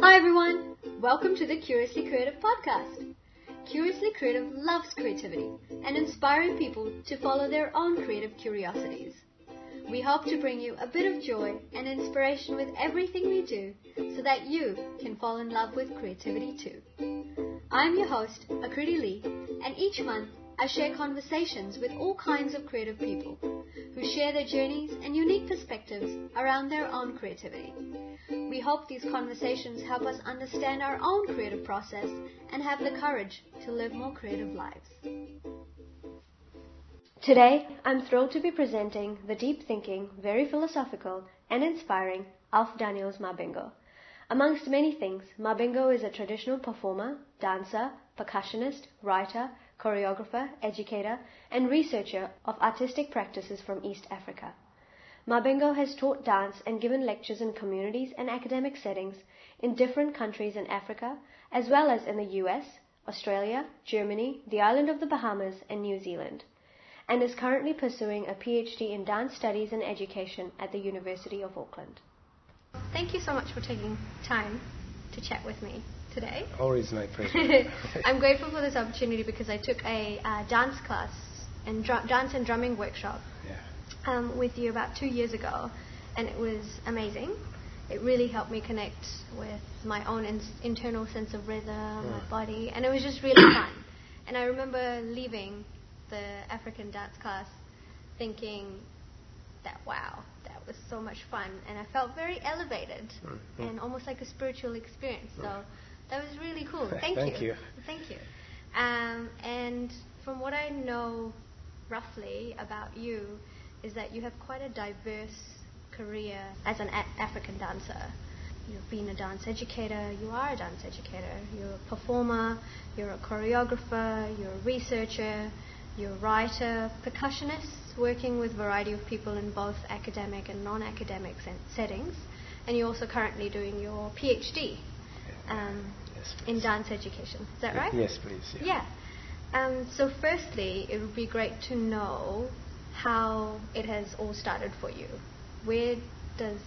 Hi everyone! Welcome to the Curiously Creative podcast. Curiously Creative loves creativity and inspiring people to follow their own creative curiosities. We hope to bring you a bit of joy and inspiration with everything we do so that you can fall in love with creativity too. I'm your host, Akriti Lee, and each month I share conversations with all kinds of creative people who share their journeys and unique perspectives around their own creativity. We hope these conversations help us understand our own creative process and have the courage to live more creative lives. Today, I'm thrilled to be presenting the deep thinking, very philosophical, and inspiring Alf Daniels Mabingo. Amongst many things, Mabingo is a traditional performer, dancer, percussionist, writer, choreographer, educator, and researcher of artistic practices from East Africa. Mabingo has taught dance and given lectures in communities and academic settings in different countries in Africa, as well as in the US, Australia, Germany, the island of the Bahamas, and New Zealand, and is currently pursuing a PhD in dance studies and education at the University of Auckland. Thank you so much for taking time to chat with me today. Always my pleasure. I'm grateful for this opportunity because I took a uh, dance class and dr- dance and drumming workshop yeah. Um, with you about two years ago, and it was amazing. It really helped me connect with my own in- internal sense of rhythm, my Mm. body, and it was just really fun. And I remember leaving the African dance class thinking that wow, that was so much fun, and I felt very elevated Mhm. and almost like a spiritual experience. So Mm. that was really cool. Thank, Thank you. Thank you. Um, and from what I know roughly about you, is that you have quite a diverse career as an a- African dancer. You've been a dance educator, you are a dance educator, you're a performer, you're a choreographer, you're a researcher, you're a writer, percussionist, working with a variety of people in both academic and non academic settings, and you're also currently doing your PhD um, Yes, in dance education. Is that right? Yes, please. Yeah. Um, so, firstly, it would be great to know how it has all started for you. Where does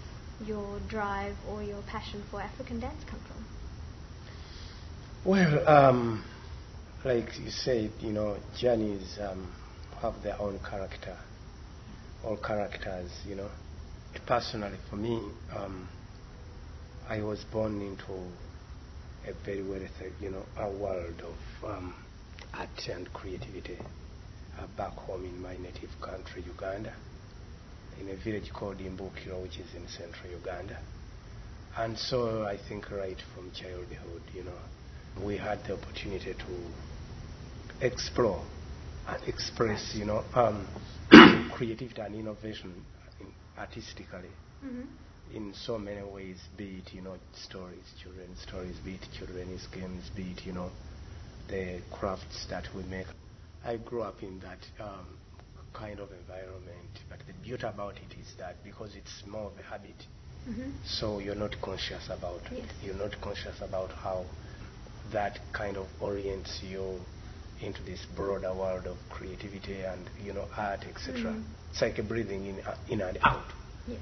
your drive or your passion for African dance come from? Well, um, like you said, you know, journeys um, have their own character. All characters, you know. Personally, for me, um, I was born into a very wealthy, you know, a world of um, art and creativity back home in my native country, Uganda, in a village called Imbukiro, which is in central Uganda. And so I think right from childhood, you know, we had the opportunity to explore and express, you know, um, creativity and innovation in, artistically Mm-hmm. in so many ways, be it, you know, stories, children's stories, be it children's games, be it, you know, the crafts that we make. I grew up in that um, kind of environment, but the beauty about it is that because it's more of a habit, Mm-hmm. so you're not conscious about it. Yes. You're not conscious about how that kind of orients you into this broader world of creativity and, you know, art, etc. Mhm. It's like a breathing in, uh, in and out. Yes.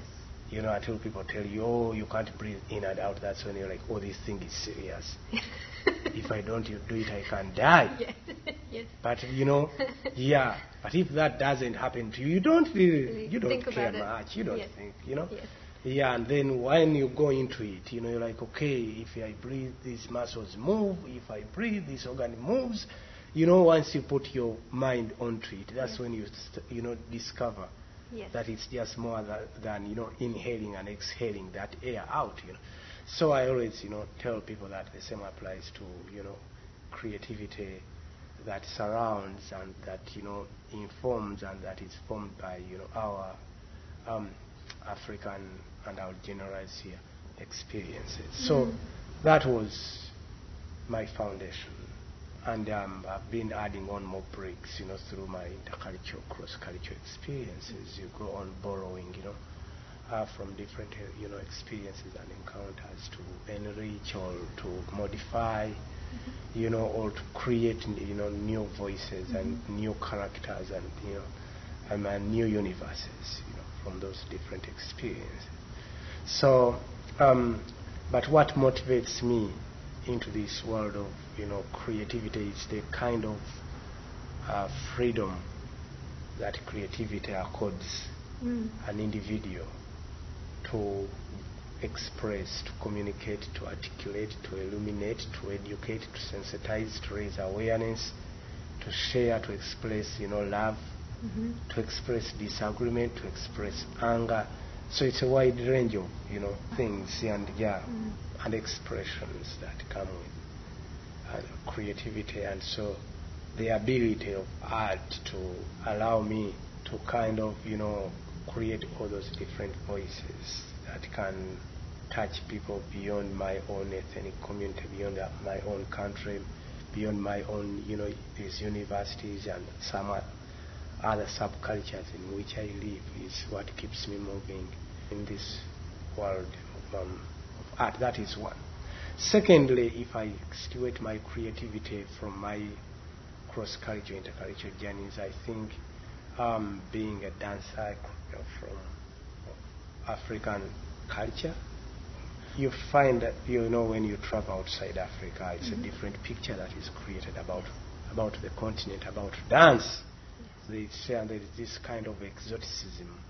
You know, until people tell you, oh, you can't breathe in and out, that's when you're like, oh, this thing is serious. if I don't do it, I can die. yes. yes. But you know, yeah. But if that doesn't happen to you, you don't really, you don't think care much. You don't Yes. think, you know. Yes. Yeah, and then when you go into it, you know, you're like, okay, if I breathe, these muscles move. If I breathe, this organ moves. You know, once you put your mind onto it, that's Yes. when you, st- you know, discover Yes. that it's just more than, than you know inhaling and exhaling that air out you know so i always you know tell people that the same applies to you know creativity that surrounds and that you know informs and that is formed by you know our um, african and i'll generalize here experiences so Mhm. that was my foundation and um, I've been adding on more bricks, you know, through my intercultural, cross-cultural experiences. You go on borrowing, you know, uh, from different, uh, you know, experiences and encounters to enrich or to modify, you know, or to create, you know, new voices and new characters and, you know, um, and new universes, you know, from those different experiences. So, um, But what motivates me into this world of you know creativity is the kind of uh, freedom that creativity accords Mm. an individual to express, to communicate, to articulate, to illuminate, to educate, to sensitize, to raise awareness, to share, to express, you know, love, Mhm. to express disagreement, to express anger. So it's a wide range of, you know, things and yeah, Mm. And expressions that come with creativity. And so the ability of art to allow me to kind of, you know, create all those different voices that can touch people beyond my own ethnic community, beyond my own country, beyond my own, you know, these universities and some other subcultures in which I live is what keeps me moving in this world of, um, art. That is one. Secondly, if I situate my creativity from my cross-cultural, intercultural journeys, I think um, being a dancer from African culture, you find that you know when you travel outside Africa, it's a different picture that is created about about the continent, about dance. They say there is this kind of exoticism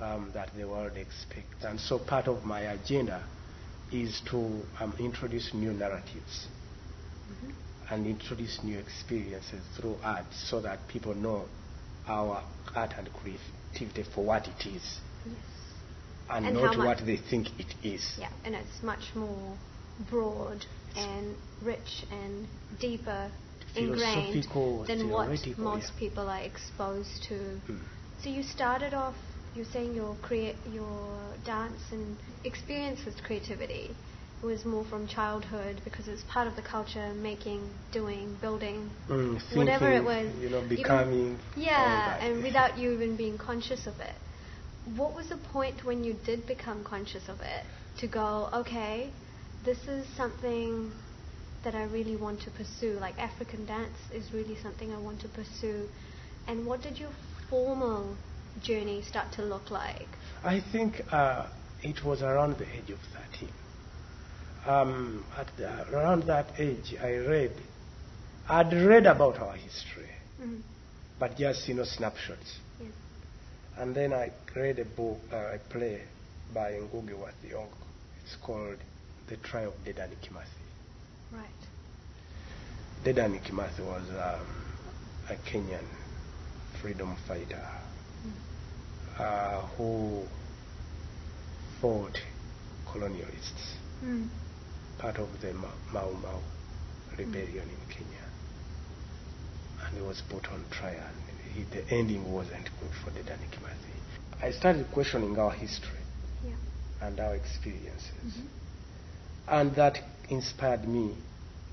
um, that the world expects, and so part of my agenda is to um, introduce new narratives and introduce new experiences through art, so that people know our art and creativity for what it is, Yes. and, And not what they think it is. Yeah, and it's much more broad and rich and deeper ingrained than what most yeah. people are exposed to. Mm. So you started off, you're saying your create your dance and experience with creativity was more from childhood because it's part of the culture, making, doing, building, Mm, whatever it was. you know, becoming. yeah, and without you even being conscious of it. What was the point when you did become conscious of it? To go, okay, this is something that I really want to pursue. Like African dance is really something I want to pursue. And what did your formal journey start to look like? I think uh, it was around the age of 13. Um, at the, around that age, I read, I'd read about our history, Mm. but just, you know, snapshots. Yes. And then I read a book, uh, a play by Ngugi wa Thiong'o. It's called The Trial of Dedan Kimathi. Right. Dedan Kimathi was um, a Kenyan freedom fighter uh, who fought colonialists, Mm. part of the Ma- Mau Mau rebellion in Kenya. And he was put on trial. And he, the ending wasn't good for Dedan Kimathi. I started questioning our history Yeah. and our experiences. Mhm. And that inspired me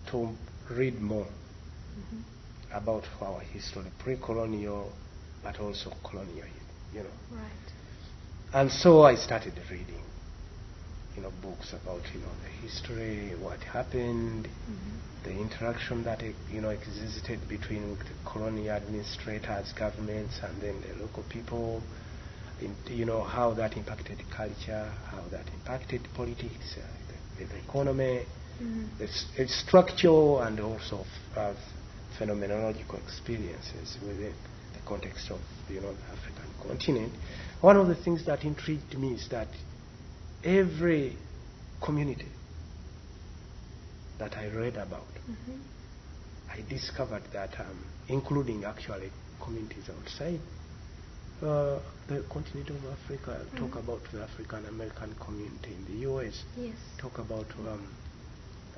to read more Mhm. about our history, pre-colonial, but also colonial, you know. Right. And so I started reading, you know, books about, you know, the history, what happened, Mhm. the interaction that, you know, existed between the colonial administrators, governments, and then the local people, in, you know, how that impacted culture, how that impacted politics, uh, the, the economy, Mhm. the s- structural and also uh, phenomenological experiences within the context of the African continent. One of the things that intrigued me is that every community that I read about, Mhm. I discovered that, um, including actually communities outside uh, the continent of Africa, talk Mhm. about the African American community in the U.S Yes. talk about um,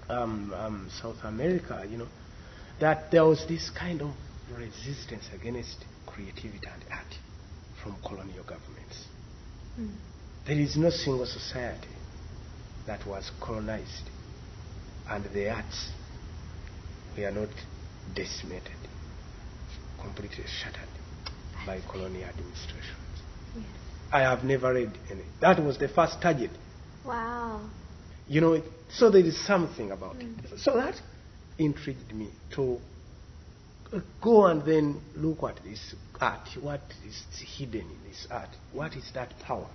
um, um, South America, you know, that there was this kind of resistance against creativity and art from colonial governments. Mm. There is no single society that was colonized and the arts were not decimated, completely shattered by colonial administrations. Yes. I have never read any. That was the first target. Wow. You know, so there is something about Mm. it. So that intrigued me to go and then look at this art. What is hidden in this art? What is that power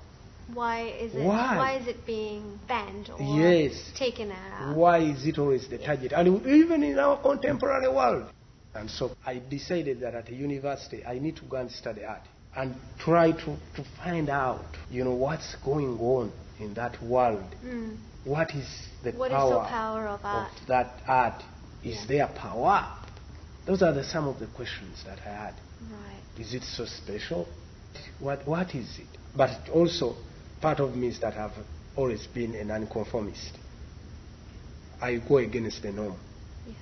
Why is it? Why? is it being banned or Yes. taken out? Why is it always the target? And even in our contemporary world. And so I decided that at a university I need to go and study art and try to, to find out, you know, what's going on in that world. Mm. What is the What is power, the power of art? that art? Is Yeah. there power? Those are the, some of the questions that I had. Right. Is it so special? What, what is it? But also, part of me is that I've always been a nonconformist. I go against the norm. Yes.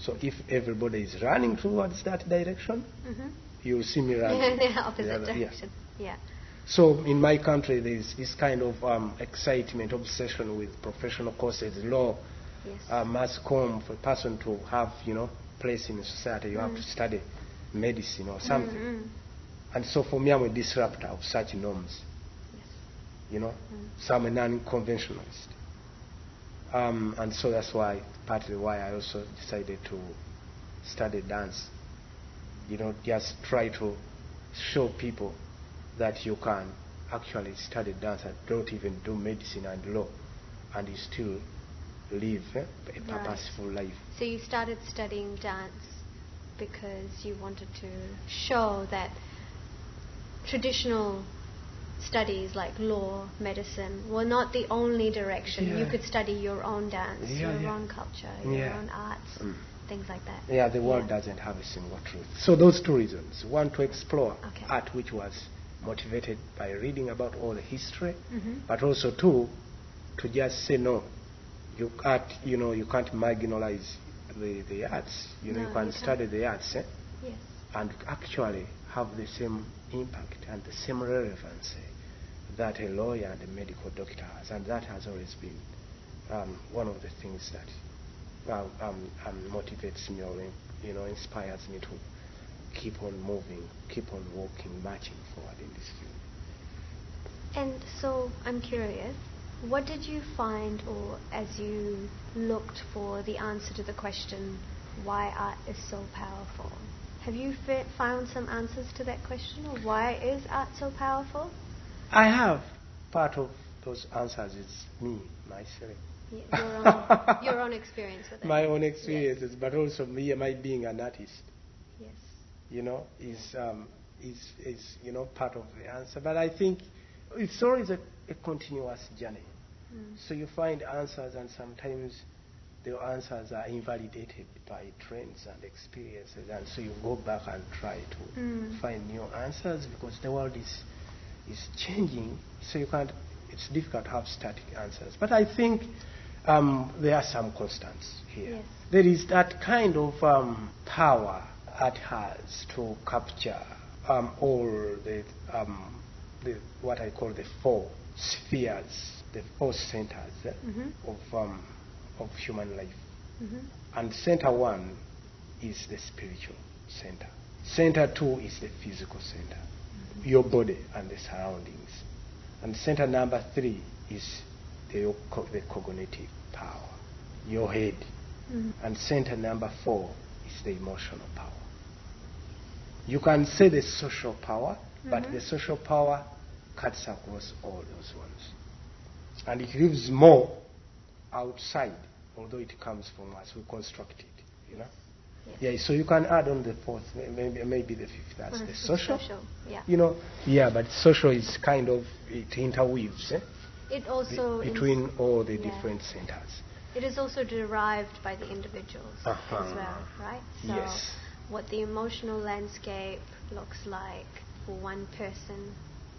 So if everybody is running towards that direction, Mm-hmm. you'll see me in running. the opposite the other- yeah. direction. Yeah. So in my country, there is this kind of um, excitement, obsession with professional courses, law, Yes. uh, mass comm. For a person to have, you know, place in society, you have to study medicine or something. Mm, mm. And so for me, I'm a disruptor of such norms. Yes. You know, so I'm a non-conventionalist. Um, and so that's why, partly why I also decided to study dance. You know, just try to show people that you can actually study dance and don't even do medicine and law, and you still live a Right. purposeful life. So you started studying dance because you wanted to show that traditional studies like law, medicine were not the only direction. You could study your own dance, Yeah, your yeah. own culture, your Yeah. own arts, Mm. things like that. Yeah, the world Yeah. doesn't have a single truth. So those two reasons. One, to explore Okay. art, which was motivated by reading about all the history, Mhm. but also two, to just say no. You can't, you know, you can't marginalize the, the arts. You know, No, you can you can't. study the arts eh, Yes. and actually have the same impact and the same relevance eh, that a lawyer and a medical doctor has, and that has always been um, one of the things that um, um, motivates me or you know inspires me to keep on moving, keep on walking, marching forward in this field. And so I'm curious, what did you find, or as you looked for the answer to the question, why art is so powerful? Have you found some answers to that question, or why is art so powerful? I have part of those answers is me myself. Y- Your own, your own experience with it. My own experiences, but also me, my being an artist. Yes. you know, is, um, is, is, you know, part of the answer. But I think it's always a, a continuous journey. Mm. So you find answers, and sometimes the answers are invalidated by trends and experiences, and so you go back and try to Mm. find new answers because the world is, is changing, so you can't, it's difficult to have static answers. But I think um, there are some constants here. Yes. There is that kind of um, power art has to capture um, all the, um, the, what I call the four spheres, the four centers eh, Mhm. of, um, of human life. Mhm. And center one is the spiritual center. Center two is the physical center, your body and the surroundings. And center number three is the, the cognitive power, your head. Mhm. And center number four is the emotional power. You can say the social power, but Mhm. the social power cuts across all those ones. And it leaves more outside, although it comes from us. We construct it, you know. Yes. Yeah, so you can add on the fourth, maybe, maybe the fifth. That's Mhm. the social. Social. Yeah. You know, yeah, but social is kind of it interweaves eh, It be- also ins- between all the yeah. different centers. It is also derived by the individuals Uh-huh. as well, right? So Yes. what the emotional landscape looks like for one person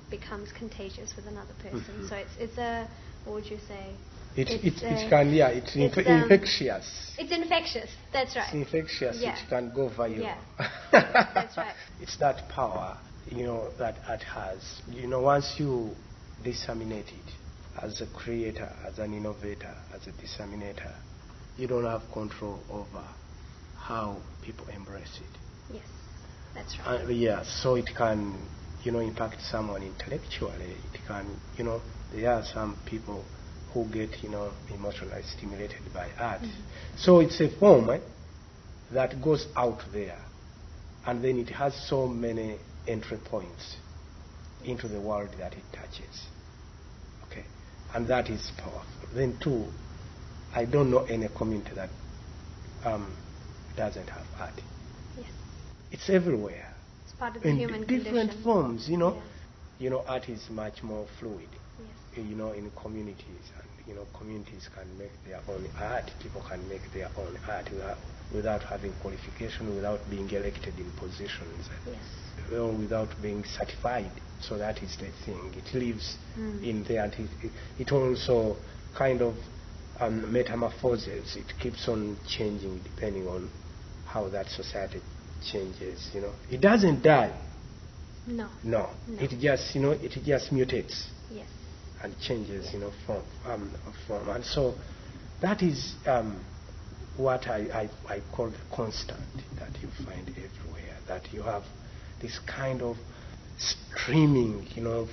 becomes contagious with another person. Mhm. So it's it's a what would you say? It, It's, it, it can, yeah, it's, inf- um, infectious. It's infectious. That's right. It's infectious. Yeah. It can go viral. Yeah. That's right. It's that power, you know, that art has. You know, once you disseminate it as a creator, as an innovator, as a disseminator, you don't have control over how people embrace it. Yes. That's right. Uh, yeah, so it can, you know, impact someone intellectually. It can, you know, there are some people who get, you know, emotionally stimulated by art. So it's a form eh, that goes out there, and then it has so many entry points into the world that it touches. Okay, and that is powerful. Then two, I don't know any community that um, doesn't have art. It's everywhere It's part of the in human different condition. forms. You know, Yeah. you know, art is much more fluid. Yes. You know, in communities, and you know, communities can make their own art. People can make their own art without, without having qualification, without being elected in positions. Yes. well, without being certified. So that is the thing. It lives Mm. in there, and it, it, it also kind of um, metamorphoses. It keeps on changing depending on how that society changes. You know, it doesn't die. No. No, No. it just you know it just mutates Yes. and changes, you know, form, um, form. And so that is um, what I, I, I call the constant that you find everywhere. That you have this kind of streaming, you know,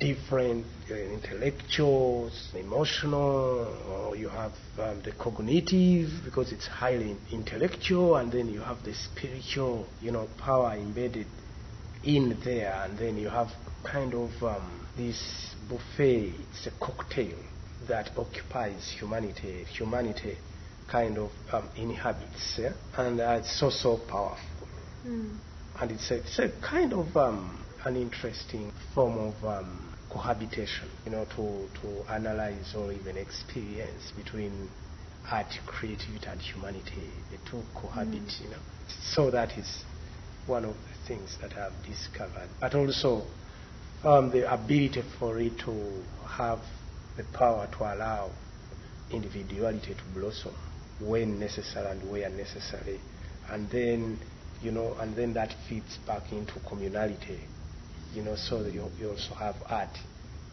different uh, intellectuals, emotional, or you have um, the cognitive because it's highly intellectual, and then you have the spiritual, you know, power embedded in there, and then you have kind of um, this buffet, it's a cocktail that occupies humanity. Humanity kind of um, inhabits, yeah? and uh, it's so, so powerful. Mm. And it's a, it's a kind of um, an interesting form of um, cohabitation, you know, to, to analyze or even experience between art, creativity, and humanity. The two cohabit, you know. So that is one of the things that I've discovered. But also um, the ability for it to have the power to allow individuality to blossom when necessary and where necessary. And then, you know, and then that feeds back into communality, you know, so that you, you also have art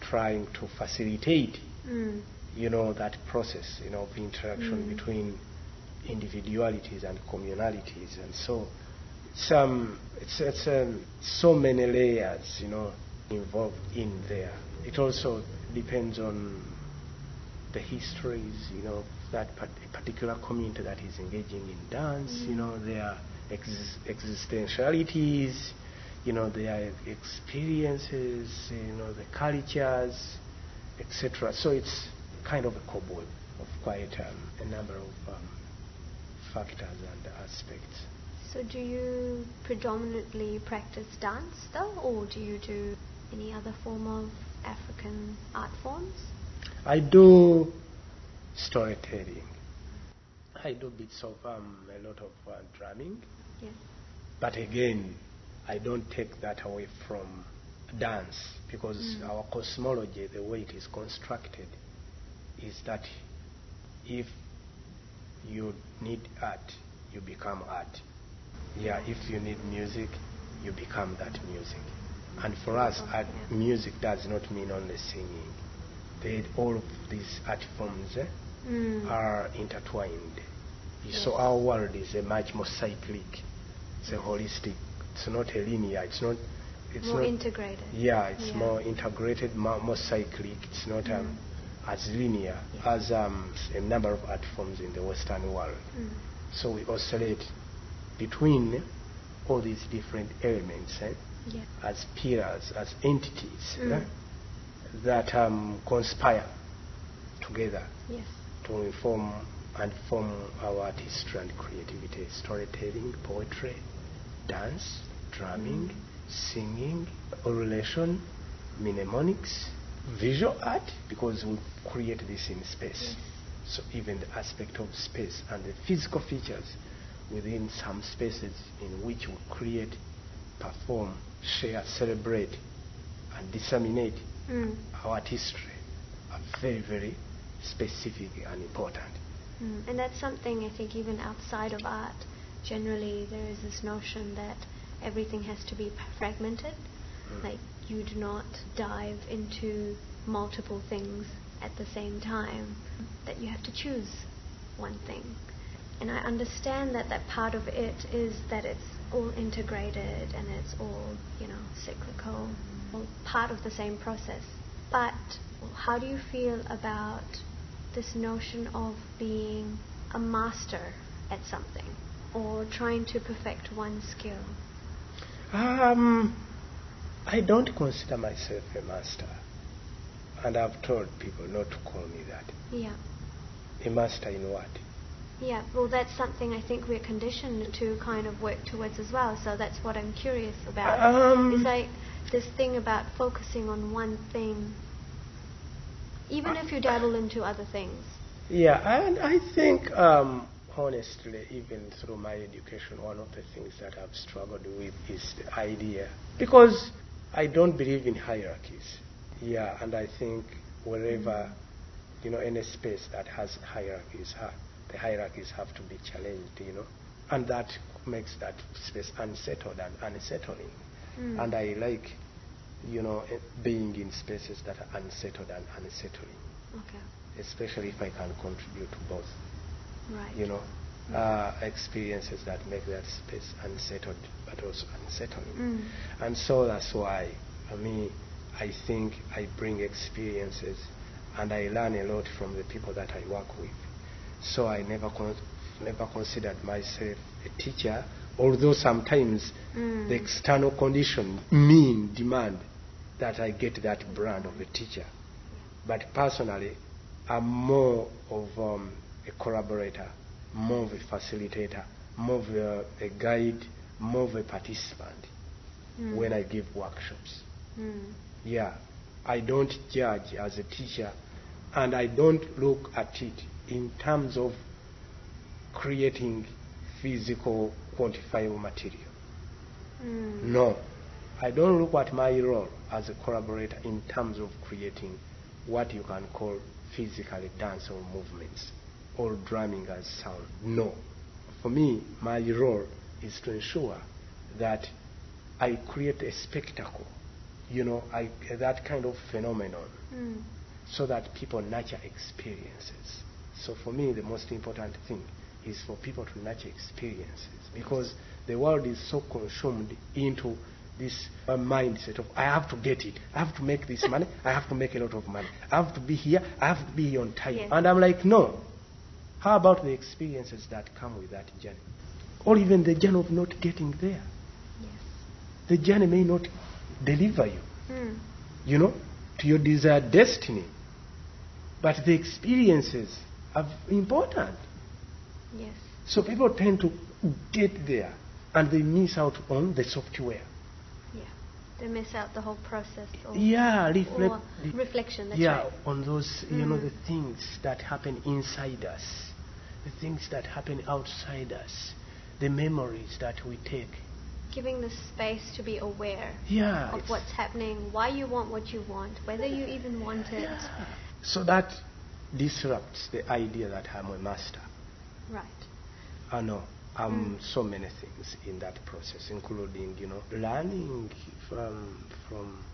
trying to facilitate, Mm. you know, that process, you know, of interaction Mm. between individualities and communalities. And so um, it's, it's um, so many layers, you know, involved in there. It also depends on the histories, you know, that particular community that is engaging in dance, you know, their ex- existentialities, you know, their experiences, you know, the cultures, etc. So it's kind of a cobweb of quite um, a number of um, factors and aspects. So do you predominantly practice dance though, or do you do any other form of African art forms? I do storytelling. I do bits of um, a lot of uh, drumming, Yes. but again, I don't take that away from dance because Mm. our cosmology, the way it is constructed, is that if you need art, you become art. Yeah, if you need music, you become that music. And for us, art, music does not mean only singing. They, all of these art forms eh, Mm. are intertwined. Yes. So our world is a much more cyclic. It's a holistic. It's not a linear. It's not. It's More not, integrated. Yeah, it's Yeah. more integrated, more, more cyclic. It's not um, as linear Yeah. as um, a number of art forms in the Western world. Mm. So we oscillate between all these different elements eh, Yeah. as pillars, as entities Mm. eh, that um, conspire together Yes. to inform and form our artistry and creativity, storytelling, poetry, dance, drumming, singing, relation, mnemonics, visual art, because we create this in space. So even the aspect of space and the physical features within some spaces in which we create, perform, share, celebrate, and disseminate Mm. our artistry are very, very specific and important. Mm. And that's something I think even outside of art, generally there is this notion that everything has to be fragmented. Mm. Like you do not dive into multiple things at the same time. That you have to choose one thing. And I understand that that part of it is that it's all integrated and it's all, you know, cyclical, all part of the same process. But how do you feel about this notion of being a master at something or trying to perfect one skill? Um, I don't consider myself a master. And I've told people not to call me that. Yeah. A master in what? Yeah, well, that's something I think we're conditioned to kind of work towards as well. So that's what I'm curious about. Um, is like this thing about focusing on one thing, even if you dabble into other things. Yeah, and I think, um, honestly, even through my education, one of the things that I've struggled with is the idea. Because I don't believe in hierarchies. Yeah, and I think wherever, you know, any space that has hierarchies, the hierarchies have to be challenged, you know. And that makes that space unsettled and unsettling. Mm. And I like, you know, eh, being in spaces that are unsettled and unsettling, Okay. especially if I can contribute to both, Right. you know. Uh, experiences that make that space unsettled but also unsettling. Mm. And so that's why, for me, I think I bring experiences and I learn a lot from the people that I work with. So I never, con- never considered myself a teacher, although sometimes Mm. the external condition mean, demand that I get that brand of a teacher. But personally, I'm more of um, a collaborator, more of a facilitator, more of a, a guide, more of a participant Mm. when I give workshops. Mm. Yeah, I don't judge as a teacher, and I don't look at it in terms of creating physical, quantifiable material. Mm. No, I don't look at my role as a collaborator in terms of creating what you can call physically danceable movements or drumming as sound. No. For me, my role is to ensure that I create a spectacle, you know, I, that kind of phenomenon, Mm. so that people nurture experiences. So for me, the most important thing is for people to nurture experiences because the world is so consumed into this uh, mindset of I have to get it, I have to make this money, I have to make a lot of money, I have to be here, I have to be on time. Yes. And I'm like, no. How about the experiences that come with that journey? Or even the journey of not getting there. Yes. The journey may not deliver you Mm. you know, to your desired destiny. But the experiences are important. Yes. So people tend to get there and they miss out on the software. Yeah. They miss out the whole process. Or, Yeah, reflect, or reflection. Yeah, right. on those, you know, Mm. the things that happen inside us, the things that happen outside us, the memories that we take. Giving the space to be aware Yeah. of what's happening, why you want what you want, whether you even want it. So that disrupts the idea that I'm a master. Right. I know. Um, Mm. so many things in that process, including, you know, learning from from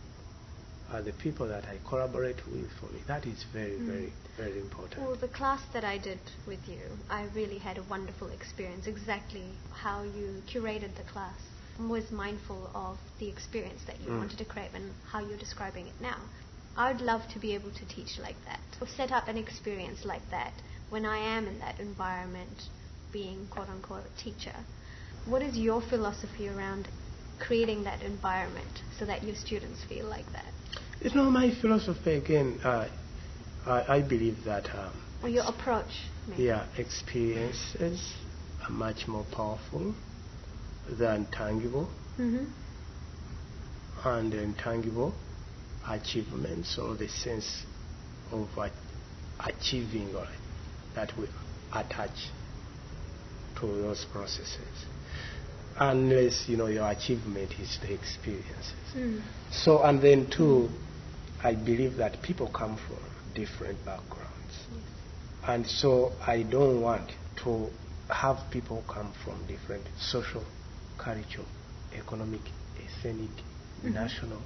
uh, the people that I collaborate with. For me, that is very, Mm. very, very important. Well, the class that I did with you, I really had a wonderful experience. Exactly how you curated the class. Was mindful of the experience that you Mm. wanted to create and how you're describing it now. I would love to be able to teach like that, or set up an experience like that when I am in that environment, being quote unquote a teacher. What is your philosophy around creating that environment so that your students feel like that? You not my philosophy again. Uh, I, I believe that. Um, Or your approach? maybe? yeah, experiences are much more powerful than tangible, Mm-hmm. and intangible achievements or the sense of achieving or that we attach to those processes unless you know your achievement is the experiences Mm. so and then too i believe that people come from different backgrounds and so i don't want to have people come from different social cultural economic ethnic Mhm. national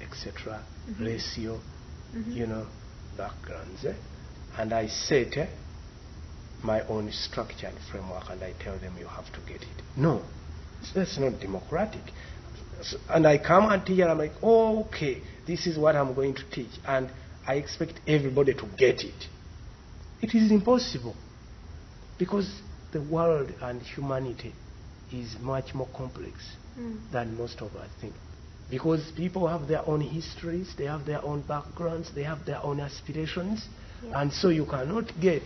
etc Mhm. racial Mhm. you know backgrounds eh? and i set eh, my own structure and framework and i tell them you have to get it no that's not democratic S- and i come and teach and i'm like oh, okay this is what i'm going to teach and i expect everybody to get it it is impossible because the world and humanity is much more complex Mm. than most of us think Because people have their own histories, they have their own backgrounds, they have their own aspirations, Yeah. and so you cannot get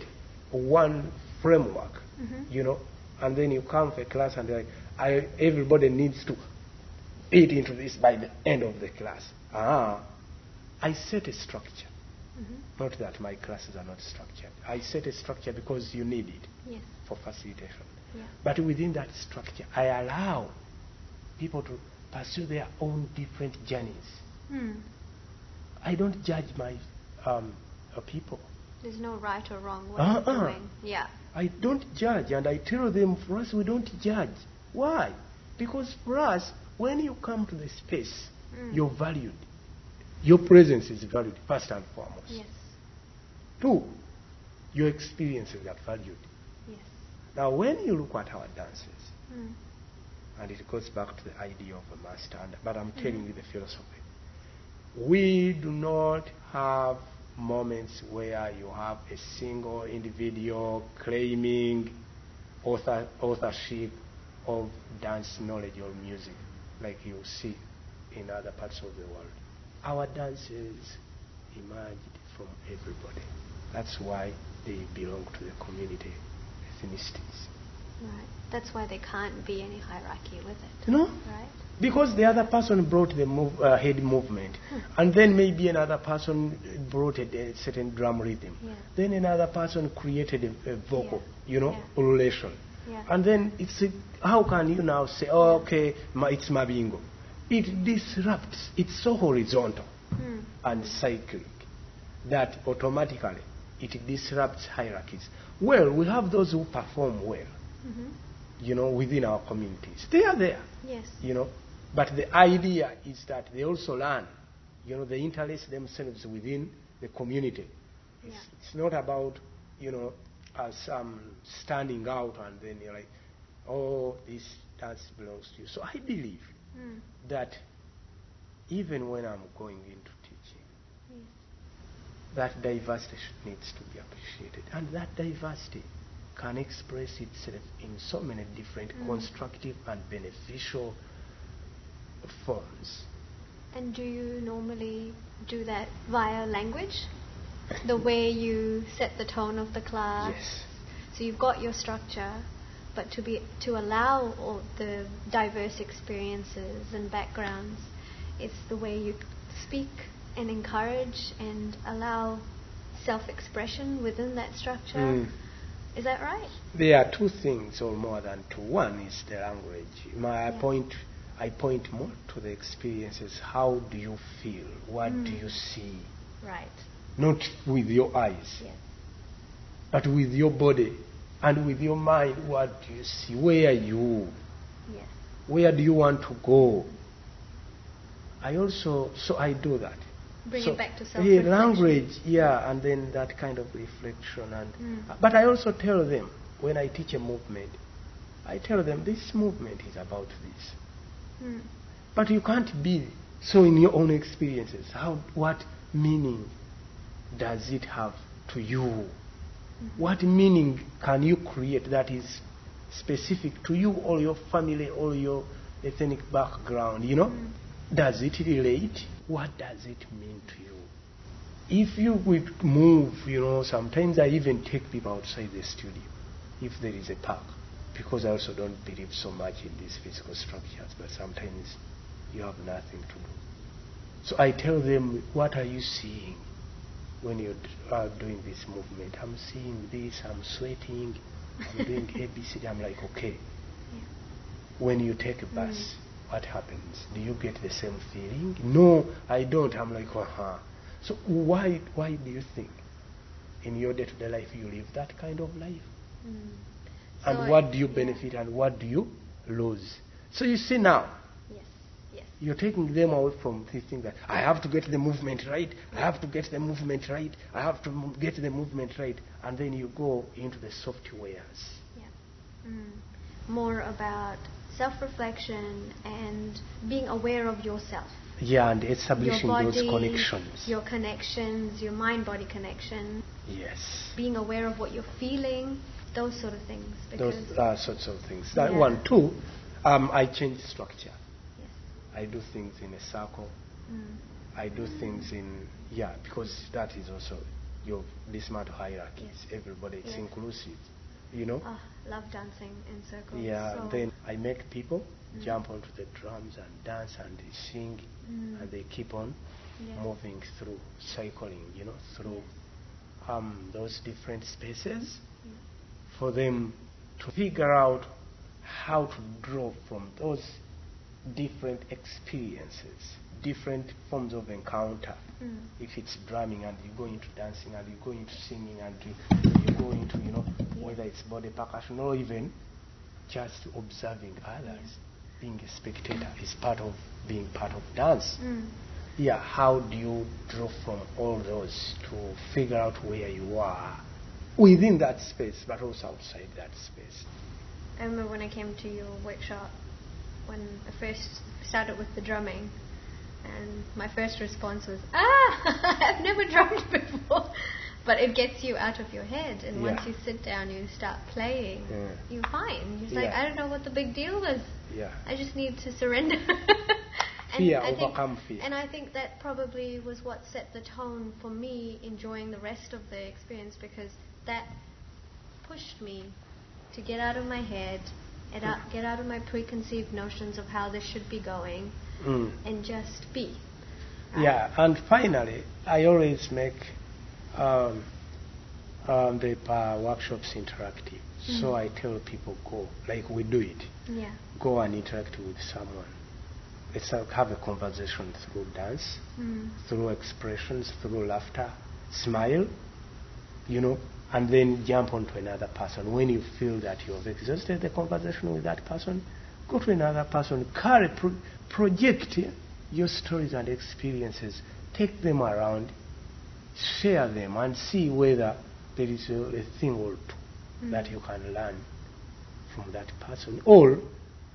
one framework, Mhm. you know, and then you come for class and like, I, everybody needs to eat into this by the end of the class. Ah, I set a structure. Mhm. Not that my classes are not structured. I set a structure because you need it Yes. for facilitation. Yeah. But within that structure, I allow people to pursue their own different journeys. Hmm. I don't judge my um, uh, people. There's no right or wrong way Uh-uh. of doing. Yeah. I don't judge, and I tell them for us, we don't judge. Why? Because for us, when you come to the space, Mm. you're valued. Your presence is valued, first and foremost. Yes. Two, your experiences are valued. Yes. Now, when you look at our dances, Hmm. and it goes back to the idea of a master, and, but I'm telling you the philosophy. We do not have moments where you have a single individual claiming author, authorship of dance knowledge or music like you see in other parts of the world. Our dances emerged from everybody. That's why they belong to the community ethnicities. Right. That's why there can't be any hierarchy with it. Know? Right. Because the other person brought the move, uh, head movement, and then maybe another person brought a, a certain drum rhythm. Yeah. Then another person created a, a vocal, Yeah. you know, Yeah. relation. Yeah. And then it's how can you now say, oh, okay, it's Mabingo? It disrupts. It's so horizontal Hmm. and cyclic that automatically it disrupts hierarchies. Well, we have those who perform well, Mhm. you know, within our communities. They are there Yes. you know. But the idea is that they also learn, you know, they interlace themselves within the community. It's, Yeah. it's not about, you know, us um, standing out and then you're like, oh, this dance belongs to you. So I believe Hmm. that even when I'm going into teaching, Yes. that diversity needs to be appreciated. And that diversity can express itself in so many different Mm. constructive and beneficial forms. And do you normally do that via language? The way you set the tone of the class? Yes. So you've got your structure, but to be to allow all the diverse experiences and backgrounds, it's the way you speak and encourage and allow self-expression within that structure. Mm. Is that right? There are two things, or more than two. One is the language. My Yeah. point, I point more to the experiences. How do you feel? What do Mm. you see? Right. Not with your eyes, Yes. but with your body and with your mind. What do you see? Where are you? Yes. Where do you want to go? I also, so I do that. Bring so, it back to yeah, self-reflection. language, yeah, and then that kind of reflection. And Mm. but I also tell them when I teach a movement, I tell them this movement is about this. Hmm. But you can't be so in your own experiences. How, what meaning does it have to you? Mm-hmm. What meaning can you create that is specific to you or your family or your ethnic background? You know, Mm. does it relate? What does it mean to you? If you would move, you know, sometimes I even take people outside the studio if there is a park because I also don't believe so much in these physical structures, but sometimes you have nothing to do. So I tell them, what are you seeing when you're uh, doing this movement? I'm seeing this, I'm sweating, I'm doing ABC. I'm like, okay. When you take a bus, what happens? Do you get the same feeling? No, I don't. I'm like, uh-huh. So why, why do you think in your day-to-day life you live that kind of life? Mm. and what do you yeah. benefit and what do you lose? So you see now. You're taking them away from thinking that I have to get the movement right, I have to get the movement right, I have to get the movement right, and then you go into the softwares. Yeah. Mm. More about self-reflection and being aware of yourself. Yeah, and establishing body, those connections. your connections, your mind-body connection, yes. being aware of what you're feeling, those sort of things. Those uh, sorts of things. That Yeah. one, two, um, I changed structure. I do things in a circle. Mm. I do things in yeah because that is also your this matter hierarchy. Yes. It's everybody. It's inclusive. You know. Oh, love dancing in circles. Yeah, So- then I make people Mm. jump onto the drums and dance and they sing Mm. and they keep on moving through, cycling, you know, through Yes. um, those different spaces Yeah. for them to figure out how to draw from those different experiences, different forms of encounter. Mm. If it's drumming and you go into dancing and you go into singing and you, you go into, you know, whether it's body percussion or even just observing others, being a spectator is part of being part of dance. Mm. Yeah, how do you draw from all those to figure out where you are within that space, but also outside that space? I remember when I came to your workshop, when I first started with the drumming, and my first response was, ah, I've never drummed before. But it gets you out of your head, and once you sit down, you start playing, Yeah. you're fine. You're like, I don't know what the big deal was. Yeah. I just need to surrender. and Fear, I think- overcome fear. And I think that probably was what set the tone for me enjoying the rest of the experience because that pushed me to get out of my head, out, get out of my preconceived notions of how this should be going, Mm. and just be. Yeah, and finally, I always make um, um, the uh, workshops interactive. So Mhm. I tell people go, like we do it, Yeah. go and interact with someone. Let's have a conversation through dance, Mm. through expressions, through laughter, smile, you know, and then jump onto another person. When you feel that you have exhausted the conversation with that person, go to another person, carry, pro- project your stories and experiences, take them around, share them, and see whether there is a, a thing or two Mm. that you can learn from that person, or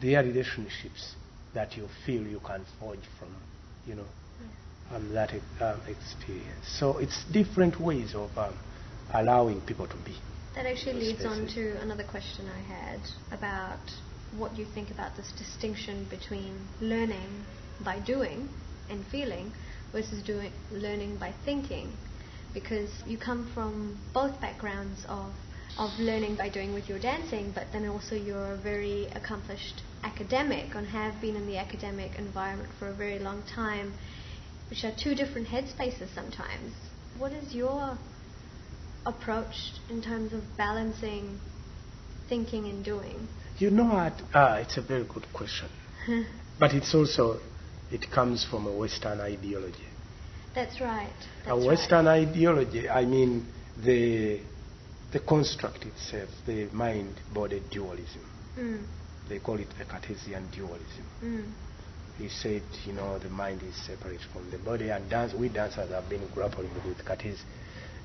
their relationships that you feel you can forge from, you know, um, that um, experience. So it's different ways of um, allowing people to be. That actually leads on to another question I had about what you think about this distinction between learning by doing and feeling versus doing learning by thinking. Because you come from both backgrounds of of learning by doing with your dancing but then also you're a very accomplished academic and have been in the academic environment for a very long time which are two different headspaces sometimes. What is your approach in terms of balancing thinking and doing? You know what? Ah, it's a very good question. But it's also, it comes from a Western ideology. That's right. a Western right. ideology, I mean, the, the construct itself, the mind body dualism. Mm, They call it the Cartesian dualism. mm, He said, you know, the mind is separate from the body, and dance, we dancers have been grappling with Cartes,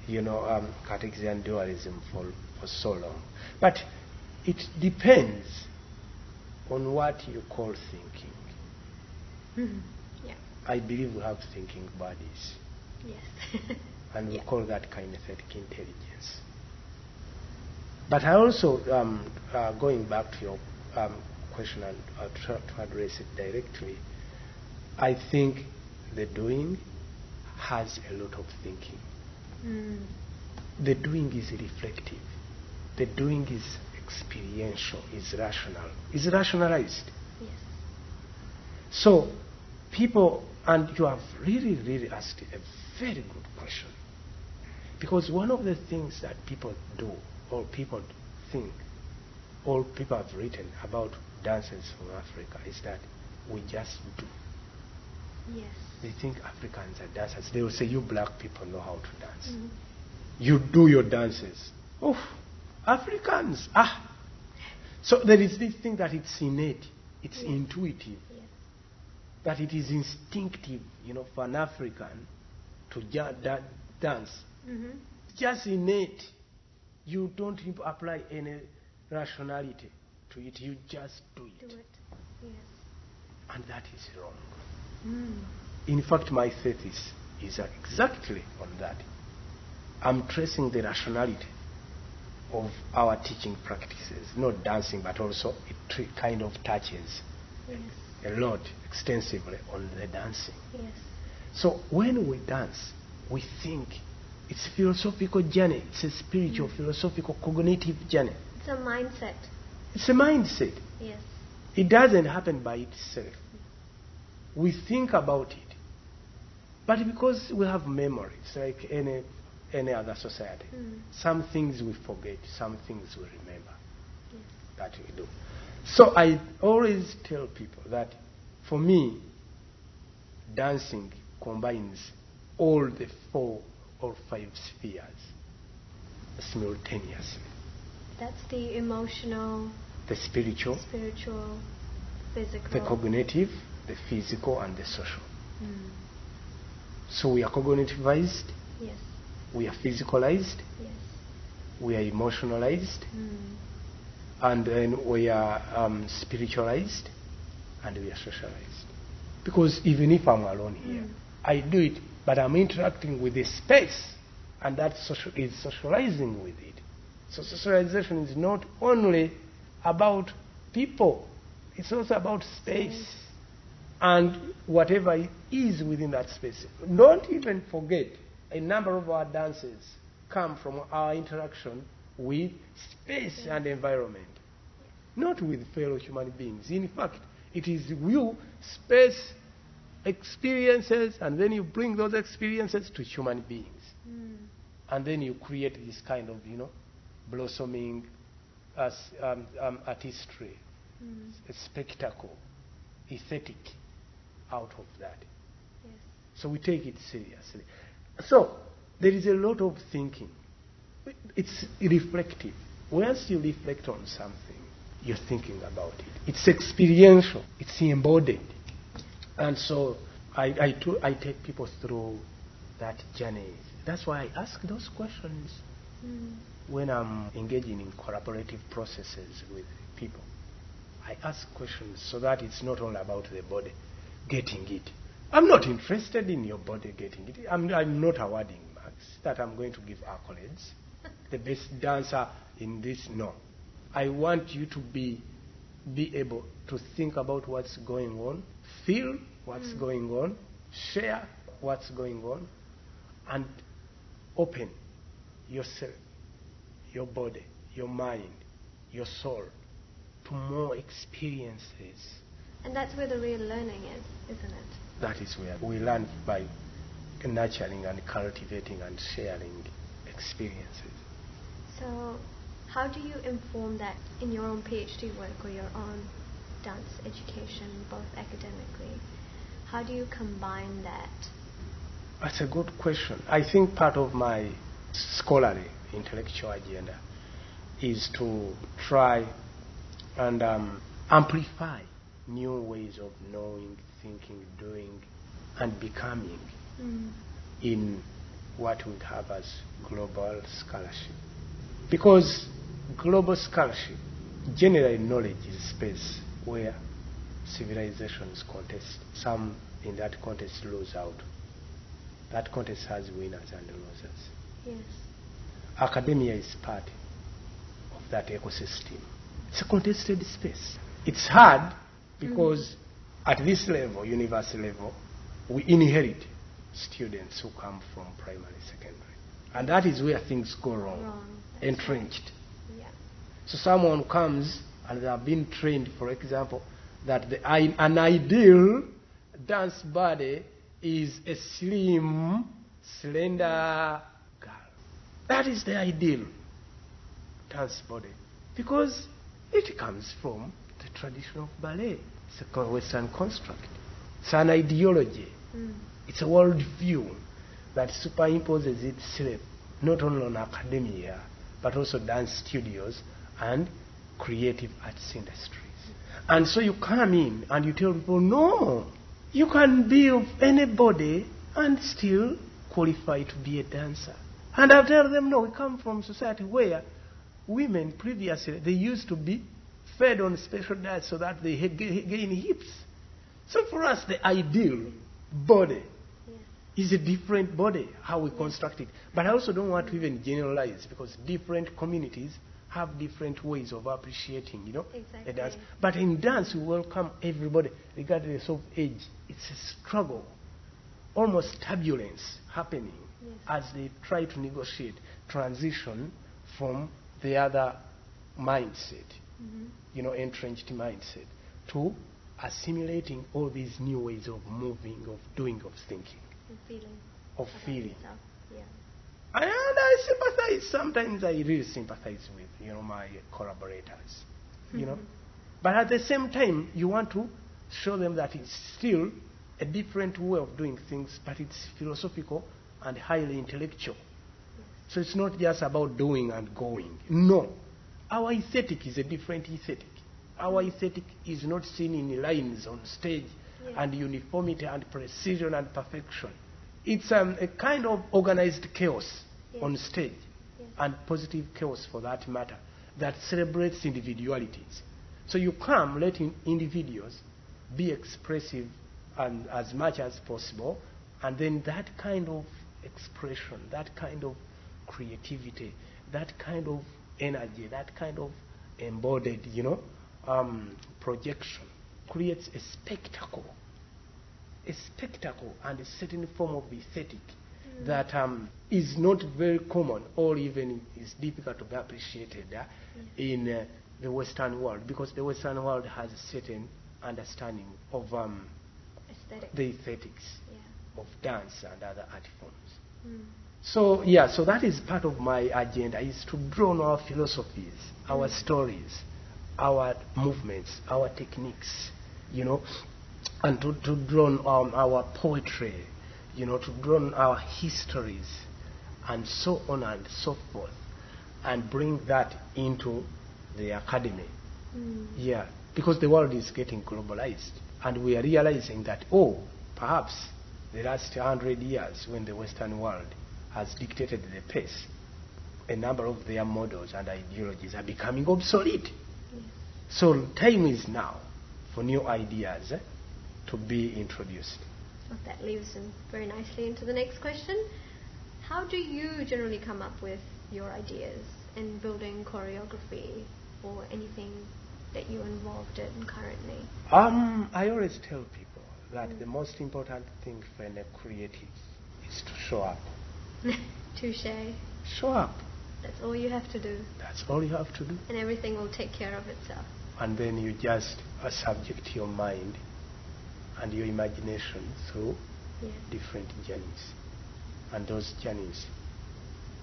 you know, um, Cartesian dualism for, for so long. But it depends on what you call thinking. mhm. Yeah. I believe we have thinking bodies, Yes. and we Yeah. call that kinesthetic intelligence. But I also, um, uh, going back to your um, question and uh, try to address it directly, I think the doing has a lot of thinking. Mm, The doing is reflective. The doing is experiential, is rational, is rationalized. yes. So, people, and you have really, really asked a very good question. Because one of the things that people do, or people think, or people have written about dancers from Africa is that we just do. Yes. They think Africans are dancers. They will say, You black people know how to dance. Mm. You do your dances. Oh, Africans. Ah. So there is this thing that it's innate, it's intuitive that it is instinctive, you know, for an African to ja- da- dance. Mm-hmm. Just innate. You don't apply any rationality to it. You just do it. Do it. Yes. And that is wrong. Mm. In fact, my thesis is exactly on that. I'm tracing the rationality of our teaching practices, not dancing, but also it kind of touches Yes. a lot extensively on the dancing. Yes. So when we dance, we think it's a philosophical journey. It's a spiritual, mm. philosophical, cognitive journey. It's a mindset. It's a mindset. Yes. It doesn't happen by itself. We think about it. But because we have memories, like any, any other society. Mm. Some things we forget, some things we remember Yes. that we do. So I always tell people that for me, dancing combines all the four or five spheres simultaneously That's the emotional, the spiritual, spiritual, physical. the cognitive, the physical, and the social. Mm. So we are cognitivized, Yes. we are physicalized, Yes. we are emotionalized, Mm. and then we are um, spiritualized, and we are socialized. Because even if I'm alone here, Mm. I do it, but I'm interacting with the space, and that social, is socializing with it. So socialization is not only about people, it's also about space Space. And whatever is within that space. Don't even forget, a number of our dances come from our interaction with space and environment, not with fellow human beings. In fact, it is you, space, experiences, and then you bring those experiences to human beings. Mm. And then you create this kind of, you know, blossoming as, um, um, artistry, Mm. a spectacle, aesthetic out of that. Yes. So we take it seriously. So there is a lot of thinking. It's reflective. Once you reflect on something, you're thinking about it. It's experiential. It's embodied. And so I, I, to- I take people through that journey. That's why I ask those questions Mm. when I'm engaging in collaborative processes with people. I ask questions so that it's not all about the body getting it. I'm not interested in your body getting it. I'm, I'm not awarding marks that I'm going to give accolades. the best dancer in this, no. I want you to be, be able to think about what's going on, feel what's mm. going on, share what's going on, and open yourself, your body, your mind, your soul to more experiences. And that's where the real learning is, isn't it? That is where we learn by nurturing and cultivating and sharing experiences. So, how do you inform that in your own PhD work or your own dance education, both academically? How do you combine that? That's a good question. I think part of my scholarly intellectual agenda is to try and um, amplify new ways of knowing, thinking, doing, and becoming Mm. in what we have as global scholarship. Because global scholarship, generally knowledge is space where civilizations contest. Some in that contest lose out. That contest has winners and losers. Yes. Academia is part of that ecosystem. It's a contested space. It's hard because mm-hmm. at this level, university level, we inherit students who come from primary, secondary. And that is where things go wrong, Wrong. Entrenched. right. Yeah. So someone comes and they have been trained, for example, that the, an ideal dance body is a slim, slender girl. That is the ideal dance body because it comes from the tradition of ballet. It's a Western construct. It's an ideology. Mm. It's a world view that superimposes itself not only on academia but also dance studios and creative arts industries. And so you come in and you tell people, no, you can be of anybody and still qualify to be a dancer. And I tell them, no, we come from society where women previously they used to be fed on special diets so that they gain hips. So for us, the ideal body Yeah. is a different body, how we construct it. But I also don't want to even generalize because different communities have different ways of appreciating, you know, Exactly. dance. But in dance, we welcome everybody, regardless of age. It's a struggle, almost turbulence happening Yes. as they try to negotiate transition from the other mindset, Mm-hmm. you know, entrenched mindset, to assimilating all these new ways of moving, of doing, of thinking, And feeling. of feeling. yourself. Yeah. And I sympathize. Sometimes I really sympathize with, you know, my collaborators, you know. Mhm. But at the same time, you want to show them that it's still a different way of doing things, but it's philosophical and highly intellectual. So it's not just about doing and going. No. Our aesthetic is a different aesthetic. Our aesthetic is not seen in lines on stage and uniformity and precision and perfection. It's um, a kind of organized chaos Yes. on stage Yes. and positive chaos for that matter that celebrates individualities. So you come letting individuals be expressive and as much as possible, and then that kind of expression, that kind of creativity, that kind of energy, that kind of embodied, you know, um, projection creates a spectacle, a spectacle and a certain form of aesthetic that um, is not very common or even is difficult to be appreciated uh, in uh, the Western world because the Western world has a certain understanding of um, Aesthetic. the aesthetics yeah. of dance and other art forms. Mm. So yeah, so that is part of my agenda is to draw on our philosophies, our stories, our movements, our techniques, you know, and to, to draw on um, our poetry, you know, to draw on our histories, and so on and so forth, and bring that into the academy. Mm. Yeah, because the world is getting globalized, and we are realizing that, oh, perhaps the last hundred years when the Western world has dictated the pace, a number of their models and ideologies are becoming obsolete. Yes. So time is now for new ideas eh, to be introduced. Well, that leads in very nicely into the next question. How do you generally come up with your ideas in building choreography or anything that you're involved in currently? Um, I always tell people that the most important thing for a creative is to show up. Touche. Show up. That's all you have to do, That's all you have to do. and everything will take care of itself. and then you just subject your mind and your imagination through Yeah. different journeys. And those journeys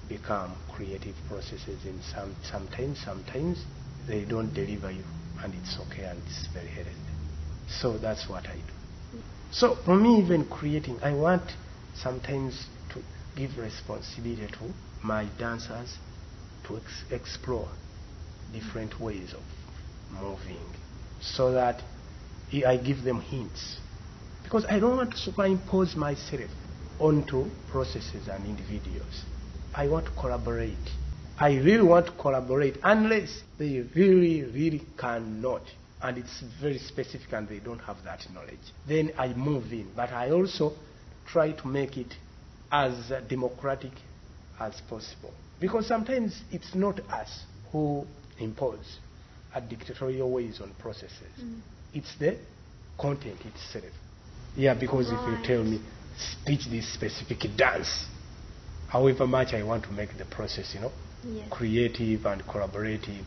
become creative processes in some sometimes sometimes they don't deliver you and it's okay and it's very healthy. So that's what I do. Mm. So for me even creating I want sometimes give responsibility to my dancers to ex- explore different ways of moving so that I I give them hints. Because I don't want to superimpose myself onto processes and individuals. I want to collaborate. I really want to collaborate unless they really, really cannot. And it's very specific and they don't have that knowledge. Then I move in. But I also try to make it as democratic as possible. Because sometimes it's not us who impose a dictatorial ways on processes. Mm. It's the content itself. Yeah, because if you tell me, speech this specific dance, however much I want to make the process, you know, Yes. creative and collaborative,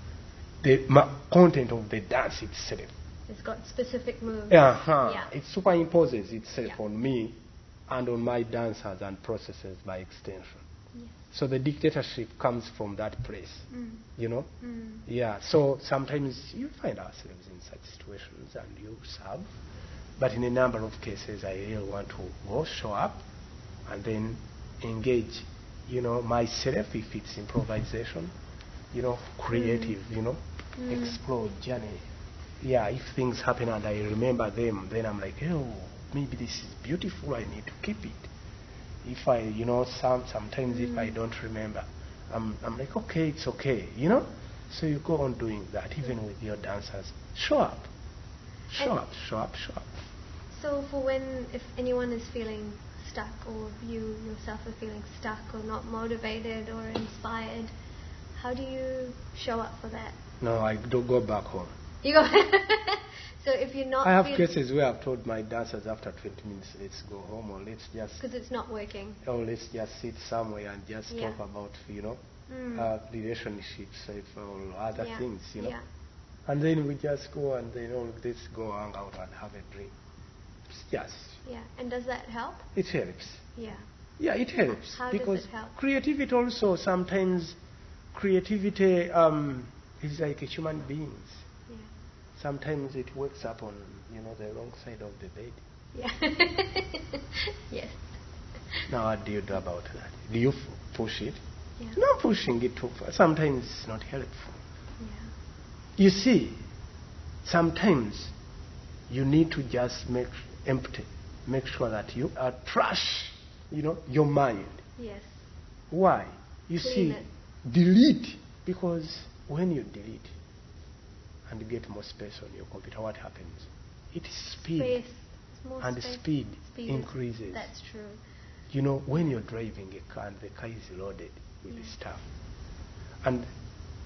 the ma- content of the dance itself, It's got specific moves. uh-huh, Yeah. it superimposes itself Yeah. on me and on my dancers and processes by extension. Yes. So the dictatorship comes from that place, Mm. you know. Mm. Yeah, so sometimes you find ourselves in such situations and you serve. But in a number of cases, I really want to go show up and then engage, you know, myself if it's improvisation, you know, creative, you know, Mm. explore journey. Yeah, if things happen and I remember them, then I'm like, oh, maybe this is beautiful. I need to keep it. If I, you know, some sometimes if I mm. don't remember, I'm, I'm like, okay, it's okay, you know. So you go on doing that, even with your dancers. Show up, show And- up, show up, show up. So for when, if anyone is feeling stuck or you yourself are feeling stuck or not motivated or inspired, How do you show up for that? No, I don't go back home. You go. so if you're not. I have cases where I've told my dancers after 20 minutes, let's go home or let's just. Because it's not working. Or let's just sit somewhere and just Yeah. talk about, you know, Mm. uh, relationships or other yeah. things, you know. Yeah. And then we just go and then, oh, let's go hang out and have a drink. Yes. Yeah. And does that help? it helps. Yeah. Yeah, it helps How because it help? creativity also sometimes creativity um, is like a human beings. Sometimes it wakes up on you know the wrong side of the bed. Yeah. yes. Now what do you do about that? Do you f- push it? Yeah. Not pushing it too far. Sometimes it's not helpful. Yeah. You see, sometimes you need to just make empty, make sure that you are trash, you know, your mind. Yes. Why? You Clean see, it. delete because when you delete and get more space on your computer, what happens? It is speed Space. And space. speed, Speed increases. That's true. You know, when you're driving a car and the car is loaded with Yeah. stuff, and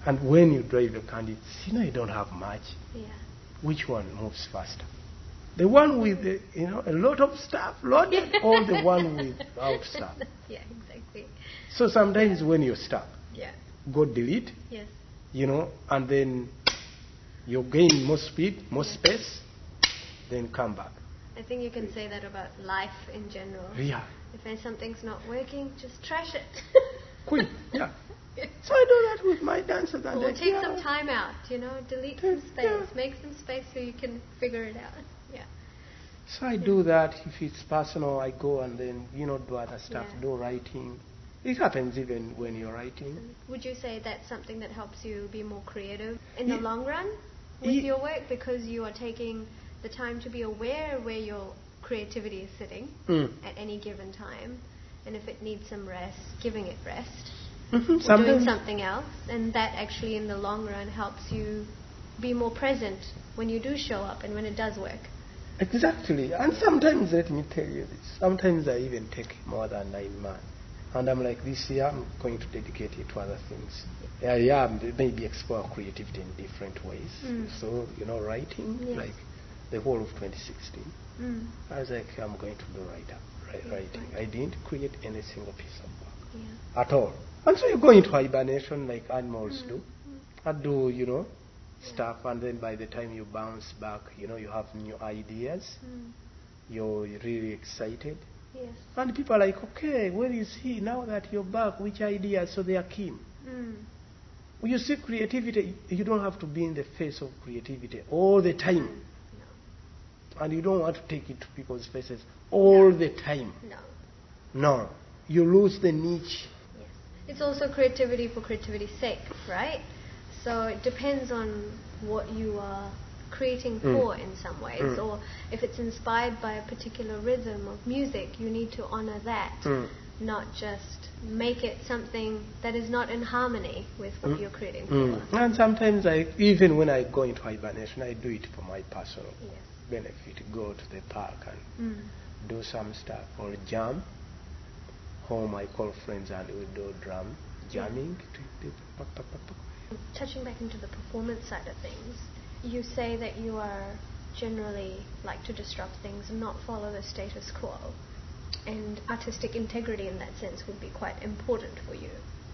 and when you drive a car and it's, you know you don't have much, Yeah. which one moves faster? The one with the, you know a lot of stuff loaded, or the one without stuff? Yeah, exactly. So sometimes when you stop, Yeah. go delete, Yes. you know, and then you gain more speed, more space, then come back. I think you can say that about life in general. Yeah, If something's not working, just trash it. quick, yeah. So I do that with my or they- take yeah. some time out, you know, delete some space, make some space so you can figure it out. Yeah. So I do that. If it's personal, I go and then you know do other stuff, Yeah. do writing. It happens even when you're writing. Would you say that's something that helps you be more creative in the long run with Ye- your work because you are taking the time to be aware where your creativity is sitting Mm. at any given time, and if it needs some rest, giving it rest, Mhm, or doing something else, and that actually in the long run helps you be more present when you do show up and when it does work. exactly. And sometimes, let me tell you this. Sometimes I even take more than nine months, and I'm like, this year I'm going to dedicate it to other things. Yeah, yeah, maybe explore creativity in different ways. Mm. So you know, writing Yes. like the whole of 2016. Mm. I was like, I'm going to do write ri- writing. I didn't create any single piece of work. Yeah. at all. And so you go into hibernation like animals Mm. do, and do, you know, stuff, and then by the time you bounce back, you know, you have new ideas, Mm. you're really excited. Yes. And people are like, okay, where is he now that you're back? Which ideas? So they are keen. Mm. When you see creativity, you don't have to be in the face of creativity all the time. No. And you don't want to take it to people's faces all the time. No. No. You lose the niche. Yes. It's also creativity for creativity's sake, right? So it depends on what you are creating Mm. for in some ways. Mm. Or if it's inspired by a particular rhythm of music, you need to honor that, Mm. not just make it something that is not in harmony with what Mm. you're creating Mm. for. And sometimes, I, even when I go into hibernation, I do it for my personal Yes. benefit. Go to the park and Mm. do some stuff or jam. Home, I call friends and we do drum jamming. Touching back into the performance side of things, you say that you are generally like to disrupt things and not follow the status quo. And artistic integrity in that sense would be quite important for you.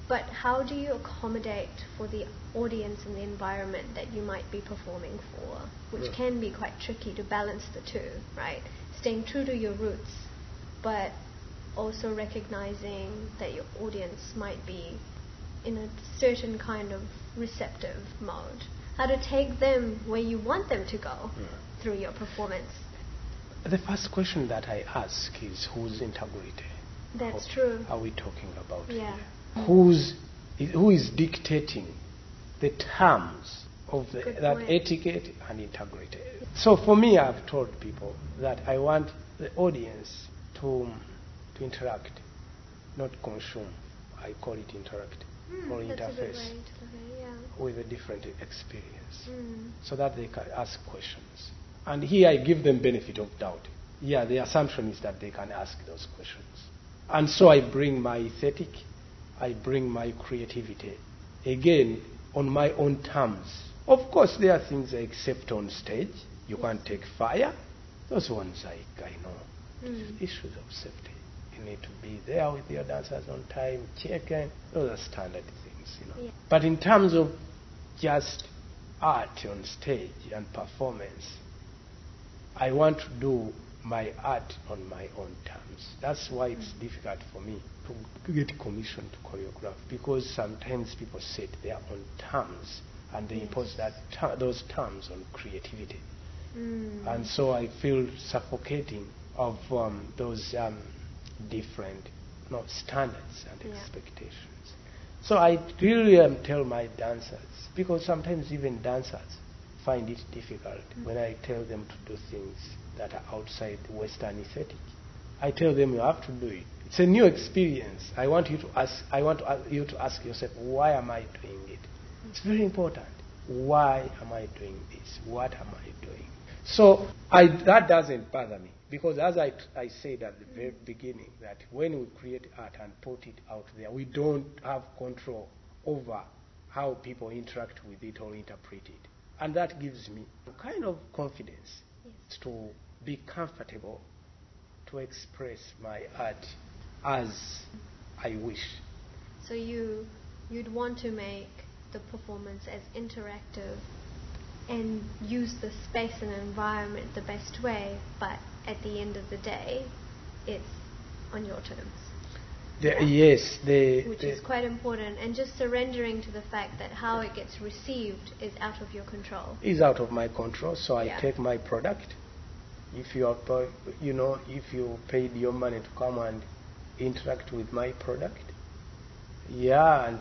But how do you accommodate for the audience and the environment that you might be performing for, which can be quite tricky to balance the two, right? Staying true to your roots, but also recognizing that your audience might be in a certain kind of receptive mode. How to take them where you want them to go through your performance. The first question that I ask is whose integrity? That's true. Are we talking about Yeah. here? Who's, who is dictating the terms of the, that point. etiquette and integrity? So for me, I've told people that I want the audience to, to interact, not consume. I call it interact Hmm, or that's a good interface way to look at it, yeah. with a different experience Mm. so that they can ask questions. And here I give them benefit of doubt. Yeah, the assumption is that they can ask those questions. And so I bring my aesthetic, I bring my creativity again, on my own terms. Of course, there are things I accept on stage. You can't take fire. Those ones I, I know. Mm. Issues of safety. You need to be there with your dancers on time, check in. Those are standard things, you know. Yeah. But in terms of just art on stage and performance, I want to do my art on my own terms. That's why it's difficult for me to get commissioned to choreograph because sometimes people set their own terms and they impose that ter- those terms on creativity. Mm. And so I feel suffocating of um, those um, different standards and Yeah. expectations. So I really um, tell my dancers, because sometimes even dancers find it difficult when I tell them to do things that are outside Western aesthetic. I tell them you have to do it. It's a new experience. I want you to ask. I want to you to ask yourself, why am I doing it? It's very important. Why am I doing this? What am I doing? So I, that doesn't bother me because, as I, I said at the very beginning, that when we create art and put it out there, we don't have control over how people interact with it or interpret it, and that gives me a kind of confidence Yes. to be comfortable to express my art as I wish. So you you'd want to make the performance as interactive and use the space and environment the best way, but at the end of the day, it's on your terms, The, yes, the, which the- is quite important. And just surrendering to the fact that how it gets received is out of your control. is out of my control. So I Yeah. take my product. If you are, you know, if you paid your money to come and interact with my product, yeah, and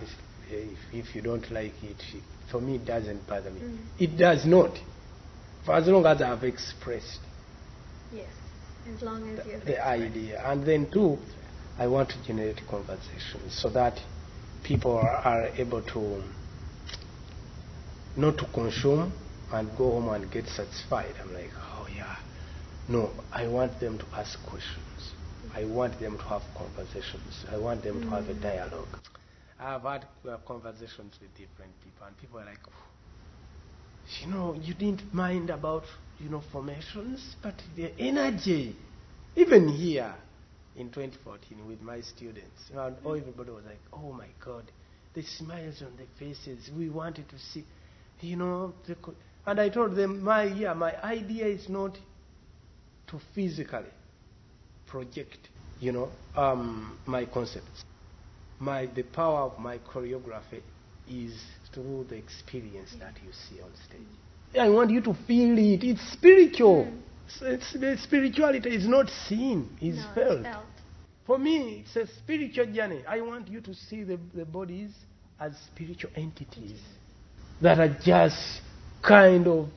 if, if, you don't like it, for me it doesn't bother me. Mm. It does not, for as long as I've expressed Yes, as long as you. the idea, and then too, I want to generate conversations so that people are, able to not to consume and go home and get satisfied. I'm like, oh yeah. No, I want them to ask questions. I want them to have conversations. I want them to have a dialogue. I've had uh, conversations with different people, and people are like, you know, you didn't mind about, you know, formations, but the energy, even here in 2014 with my students, you everybody was like, oh my God, the smiles on their faces, we wanted to see, you know, the and I told them, my, yeah, my idea is not to physically project, you know, um, my concepts. My, the power of my choreography is through the experience that you see on stage. I want you to feel it. It's spiritual. Hmm. So it's, the spirituality is not seen, it's no, felt. It's felt. For me, it's a spiritual journey. I want you to see the, the bodies as spiritual entities that are just kind of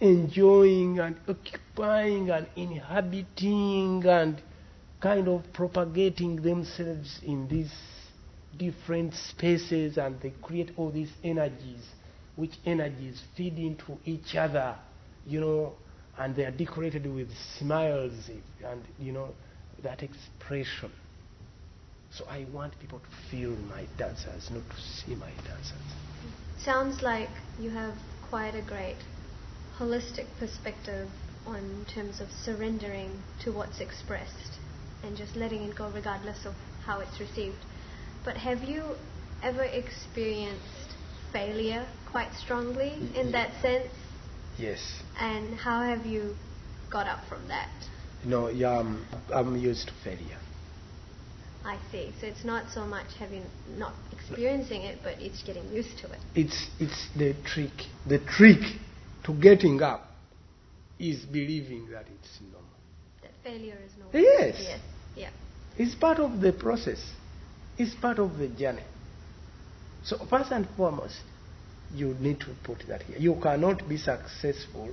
enjoying and occupying and inhabiting and kind of propagating themselves in these different spaces and they create all these energies which energies feed into each other you know and they are decorated with smiles and you know that expression so i want people to feel my dancers not to see my dancers Sounds like you have quite a great holistic perspective on terms of surrendering to what's expressed and just letting it go regardless of how it's received. But have you ever experienced failure quite strongly mm-hmm. in that sense? yes And how have you got up from that? no yeah I'm, I'm used to failure I see. So it's not so much having not experiencing it, but it's getting used to it. it's it's the trick the trick to getting up is believing that it's normal That failure is normal. Yes. Yes. Yeah. It's part of the process. It's part of the journey. So first and foremost, you need to put that here. You cannot be successful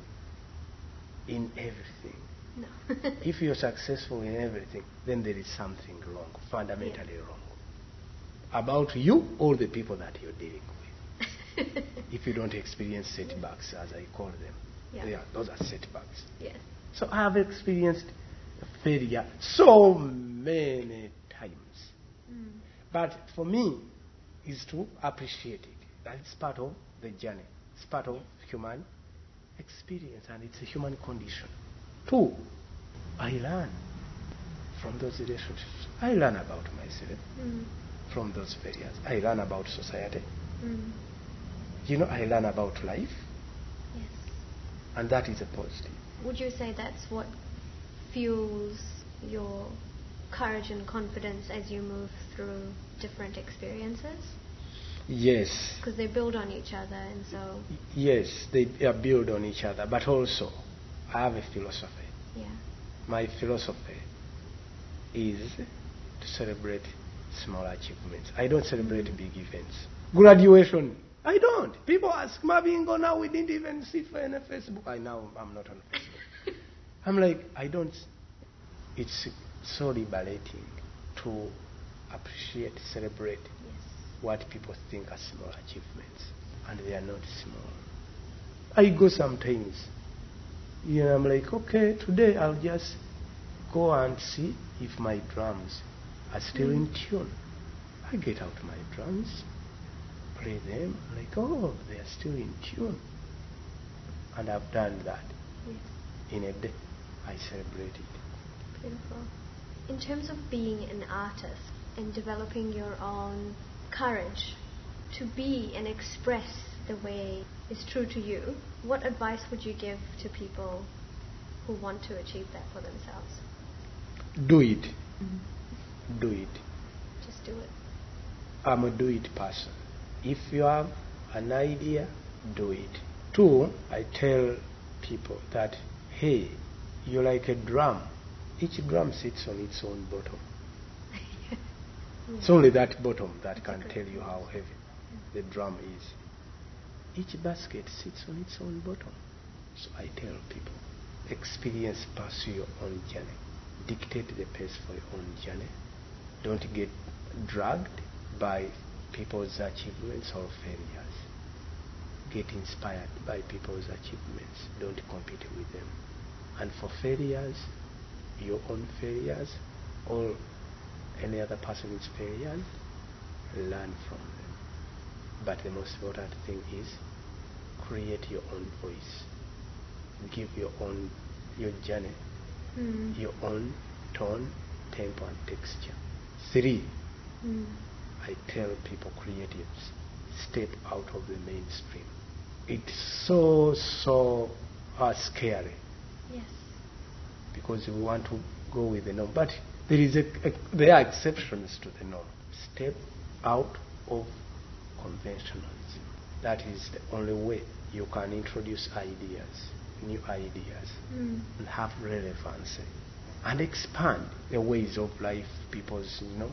in everything. No. If you're successful in everything, then there is something wrong, fundamentally wrong. About you or the people that you're dealing with. If you don't experience setbacks, as I call them. Yeah. those are setbacks. yes. So I have experienced failure so many times. Mm. But for me, is to appreciate it. That's part of the journey. It's part of human experience and it's a human condition. Two, I learn from those relationships. I learn about myself Mm. from those failures. I learn about society. Mm. You know, I learn about life, Yes. and that is a positive. Would you say that's what fuels your courage and confidence as you move through different experiences? Yes, Because they build on each other, and so, yes, they are build on each other, but also I have a philosophy. yeah. My philosophy is to celebrate small achievements. I don't celebrate mm-hmm. big events. Graduation, I don't. People ask, Mabingo, now we didn't even see for any Facebook. I now I'm not on Facebook. I'm like, I don't. It's so liberating to appreciate, celebrate Yes. what people think are small achievements, and they are not small. I go sometimes, you know, I'm like, okay, today I'll just go and see if my drums are still in mm. tune. I get out my drums, play them, like, oh, they are still in tune. And I've done that Yes. in a day. I celebrate it. Beautiful. In terms of being an artist and developing your own courage to be and express the way is true to you, what advice would you give to people who want to achieve that for themselves? Do it. Mm-hmm. Do it. Just do it. I'm a do it person. If you have an idea, do it. Two, I tell people that, hey, you're like a drum. Each drum sits on its own bottom. Hmm. It's only that bottom that can tell you how heavy the drum is. Each basket sits on its own bottom. So I tell people, experience, pursue your own journey. Dictate the pace for your own journey. Don't get dragged by people's achievements or failures. Get inspired by people's achievements. Don't compete with them. And for failures, your own failures, or any other person's failures, learn from them. But the most important thing is create your own voice. Give your own your journey, Mm. your own tone, tempo and texture. Three, Mm. I tell people creatives, step out of the mainstream. It's so so uh, scary Yes. because we want to go with the norm. But there is a, a there are exceptions to the norm. Step out of conventionalism. That is the only way you can introduce ideas, new ideas, Mm. and have relevancy, and expand the ways of life, people's you know,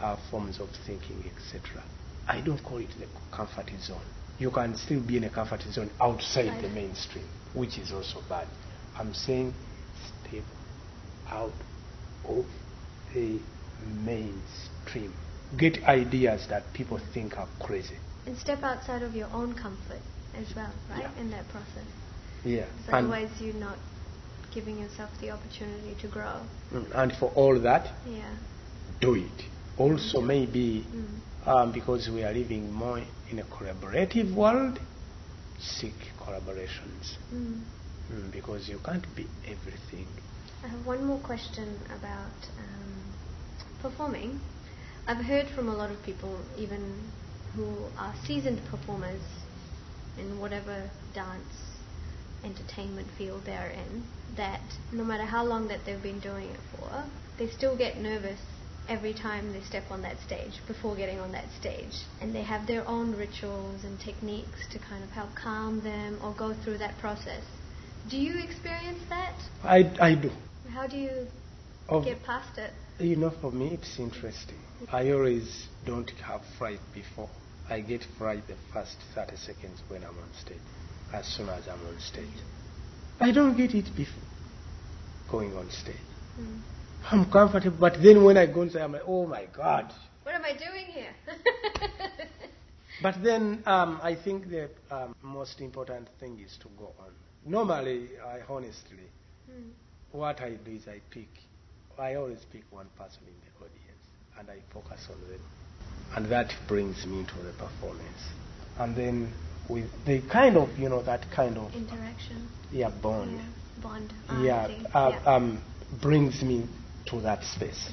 uh, forms of thinking, etc. I don't call it the comfort zone. You can still be in a comfort zone outside the mainstream, which is also bad. I'm saying step out of the mainstream. Get ideas that people think are crazy. And step outside of your own comfort as well, right? Yeah. In that process. Yeah. And, otherwise, you're not giving yourself the opportunity to grow. mm, and for all that, Yeah. do it. Also, maybe Mm. um, because we are living more in a collaborative world, seek collaborations. Mm. Mm, because you can't be everything. I have one more question about um, performing. I've heard from a lot of people, even who are seasoned performers in whatever dance entertainment field they're in, that no matter how long that they've been doing it for, they still get nervous every time they step on that stage before getting on that stage. And they have their own rituals and techniques to kind of help calm them or go through that process. Do you experience that? I, I do. How do you Of, get past it? You know, for me, it's interesting. I always don't have fright before. I get fright the first 30 seconds when I'm on stage, as soon as I'm on stage. I don't get it before going on stage. Mm. I'm comfortable, but then when I go inside, I'm like, oh my God. What am I doing here? But then um, I think the um, most important thing is to go on. Normally, I honestly, Mm. what I do is I pick, I always pick one person in the audience and I focus on them. and that brings me into the performance. And then with the kind of, you know, that kind of Interaction. yeah bond, Yeah. Bond. Ah, yeah, uh, yeah. um, brings me to that space.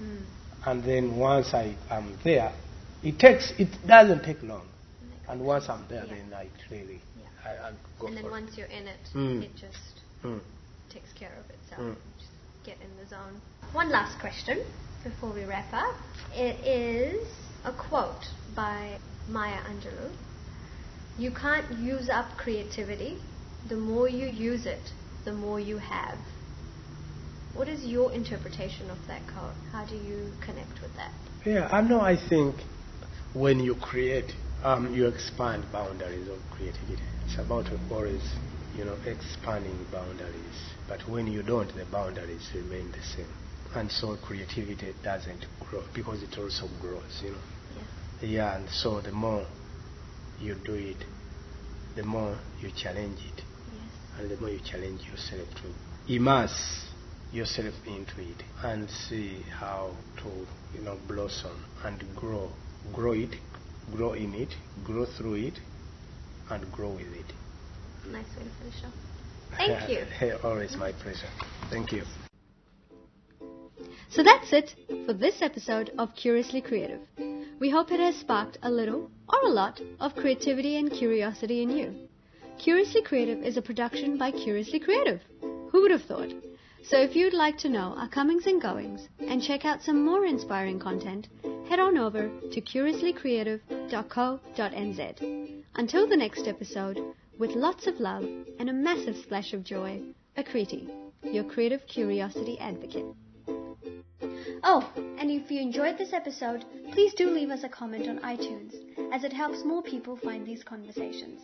Mm. And then once I am there, it takes it doesn't take long. And once I'm there, Yeah. then I really Yeah. I, I go And then once you're in it, Mm. it just. Mm. takes care of itself. Get in the zone. One last question before we wrap up. It is a quote by Maya Angelou. You can't use up creativity. The more you use it, the more you have. What is your interpretation of that quote? How do you connect with that? Yeah, I know. I think when you create, um, you expand boundaries of creativity. It's about always, you know, expanding boundaries. But when you don't, the boundaries remain the same. And so creativity doesn't grow because it also grows, you know. Yeah. Yeah, and so the more you do it, the more you challenge it, Yes. and the more you challenge yourself to immerse yourself into it and see how to, you know, blossom and grow, grow it, grow in it, grow through it, and grow with it. Nice way to finish off. Thank you. Always my pleasure. Thank you. So that's it for this episode of Curiously Creative. We hope it has sparked a little or a lot of creativity and curiosity in you. Curiously Creative is a production by Curiously Creative. Who would have thought? So if you'd like to know our comings and goings and check out some more inspiring content, head on over to curiouslycreative.co.nz. Until the next episode, with lots of love and a massive splash of joy, Akriti, your creative curiosity advocate. Oh, and if you enjoyed this episode, please do leave us a comment on iTunes, as it helps more people find these conversations.